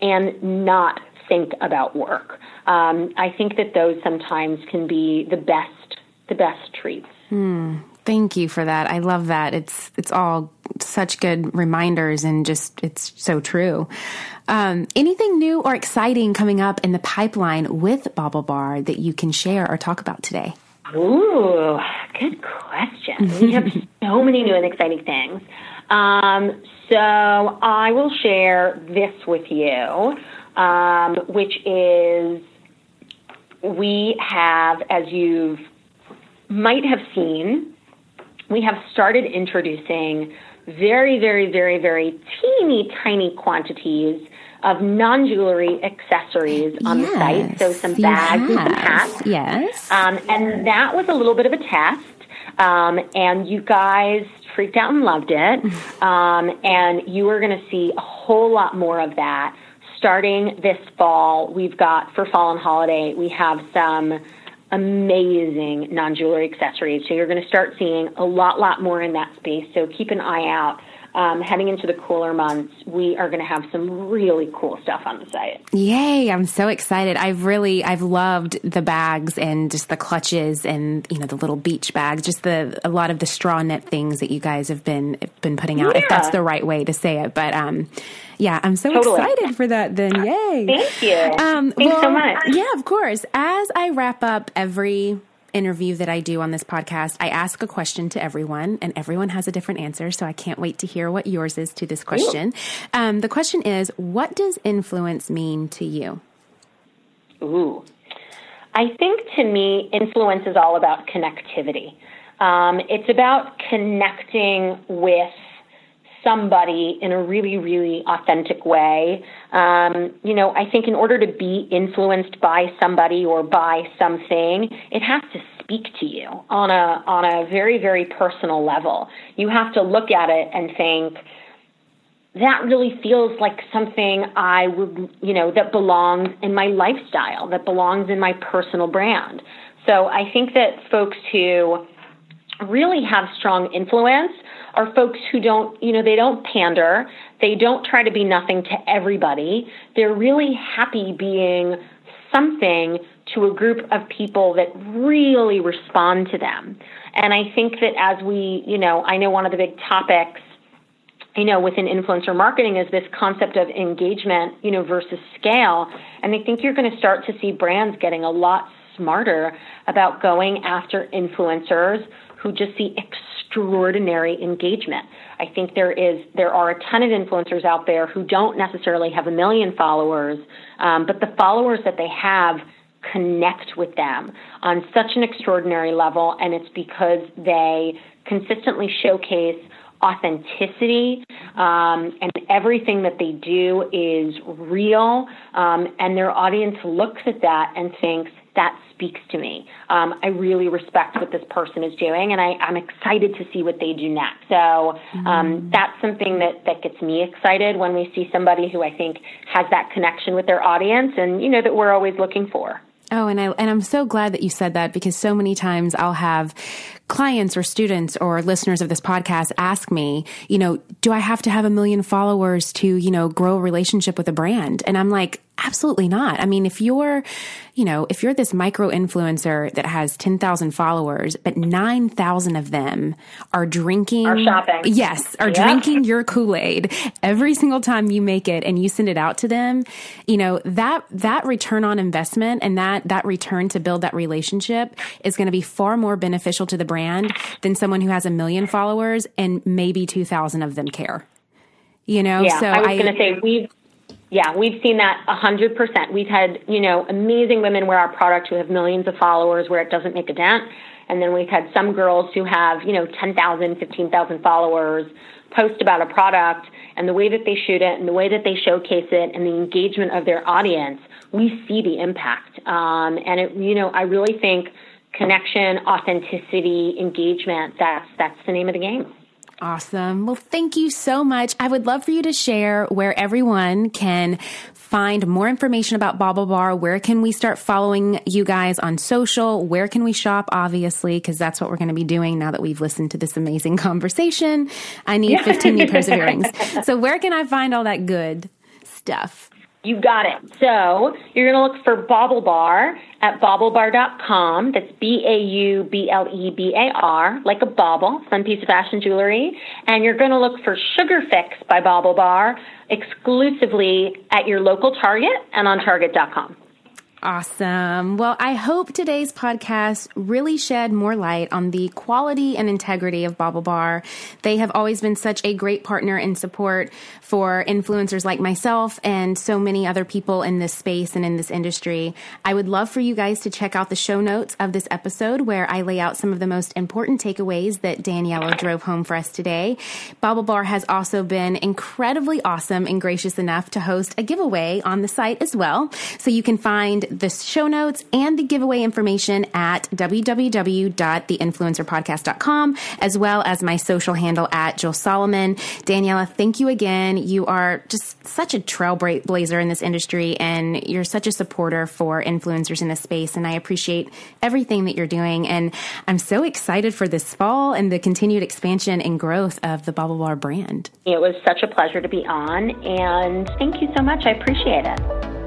and not think about work? Um, I think that those sometimes can be the best the best treats. Hmm. Thank you for that. I love that. It's it's all such good reminders and just it's so true. Um, anything new or exciting coming up in the pipeline with BaubleBar that you can share or talk about today? Ooh, good question. we have so many new and exciting things. Um, so I will share this with you, um, which is we have, as you've might have seen, we have started introducing very, very, very, very teeny tiny quantities of non jewelry accessories on yes, the site. So some bags and some hats. Yes. Um, and that was a little bit of a test. Um, and you guys freaked out and loved it. Um, and you are going to see a whole lot more of that starting this fall. We've got for fall and holiday, we have some amazing non jewelry accessories. So you're going to start seeing a lot, lot more in that space. So keep an eye out. Um, heading into the cooler months, we are going to have some really cool stuff on the site. Yay! I'm so excited. I've really, I've loved the bags and just the clutches and you know the little beach bags, just the a lot of the straw net things that you guys have been been putting out. Yeah. If that's the right way to say it, but um, yeah, I'm so totally. excited for that then. Yay. Thank you. Um, Thanks well, so much. Yeah, of course. As I wrap up every interview that I do on this podcast, I ask a question to everyone, and everyone has a different answer. So I can't wait to hear what yours is to this question. Um, the question is What does influence mean to you? Ooh. I think to me, influence is all about connectivity. Um, it's about connecting with somebody in a really, really authentic way. Um, you know, I think in order to be influenced by somebody or by something, it has to speak to you on a on a very, very personal level. You have to look at it and think that really feels like something I would, you know, that belongs in my lifestyle, that belongs in my personal brand. So I think that folks who really have strong influence are folks who don't, you know, they don't pander. They don't try to be nothing to everybody. They're really happy being something to a group of people that really respond to them. And I think that as we, you know, I know one of the big topics, you know, within influencer marketing is this concept of engagement, you know, versus scale. And I think you're going to start to see brands getting a lot smarter about going after influencers who just see extraordinary engagement. I think there is there are a ton of influencers out there who don't necessarily have a million followers, um, but the followers that they have connect with them on such an extraordinary level, and it's because they consistently showcase authenticity um, and everything that they do is real um, and their audience looks at that and thinks that speaks to me. Um, i really respect what this person is doing and I, am excited to see what they do next. So um, mm. that's something that, that gets me excited when we see somebody who i think has that connection with their audience and you know that we're always looking for. Oh, and I and I'm so glad that you said that because so many times I'll have clients or students or listeners of this podcast ask me, you know, do I have to have a million followers to, you know, grow a relationship with a brand? And I'm like, Absolutely not. I mean, if you're, you know, if you're this micro influencer that has 10,000 followers, but 9,000 of them are drinking, are shopping. Yes, are yeah. drinking your Kool-Aid every single time you make it and you send it out to them, you know, that, that return on investment and that, that return to build that relationship is going to be far more beneficial to the brand than someone who has a million followers and maybe 2,000 of them care. You know, yeah, so I was going to say we've yeah, we've seen that 100%. We've had, you know, amazing women wear our product who have millions of followers where it doesn't make a dent. And then we've had some girls who have, you know, 10,000, 15,000 followers post about a product and the way that they shoot it and the way that they showcase it and the engagement of their audience, we see the impact. Um, and it, you know, I really think connection, authenticity, engagement, that's, that's the name of the game. Awesome. Well, thank you so much. I would love for you to share where everyone can find more information about BaubleBar. Where can we start following you guys on social? Where can we shop? Obviously, because that's what we're going to be doing now that we've listened to this amazing conversation. I need 15 new pairs of earrings. So where can I find all that good stuff? You got it. So you're going to look for BaubleBar at baublebar.com. That's B A U B L E B A R, like a bauble, fun piece of fashion jewelry. And you're going to look for Sugar Fix by BaubleBar exclusively at your local Target and on Target.com. Awesome. Well, I hope today's podcast really shed more light on the quality and integrity of BaubleBar. They have always been such a great partner and support for influencers like myself and so many other people in this space and in this industry. I would love for you guys to check out the show notes of this episode where I lay out some of the most important takeaways that Daniella drove home for us today. BaubleBar has also been incredibly awesome and gracious enough to host a giveaway on the site as well. So you can find the show notes and the giveaway information at www.theinfluencerpodcast.com, as well as my social handle at Julie Solomon. Daniella, thank you again. You are just such a trailblazer in this industry, and you're such a supporter for influencers in this space. And I appreciate everything that you're doing. And I'm so excited for this fall and the continued expansion and growth of the BaubleBar brand. It was such a pleasure to be on, and thank you so much. I appreciate it.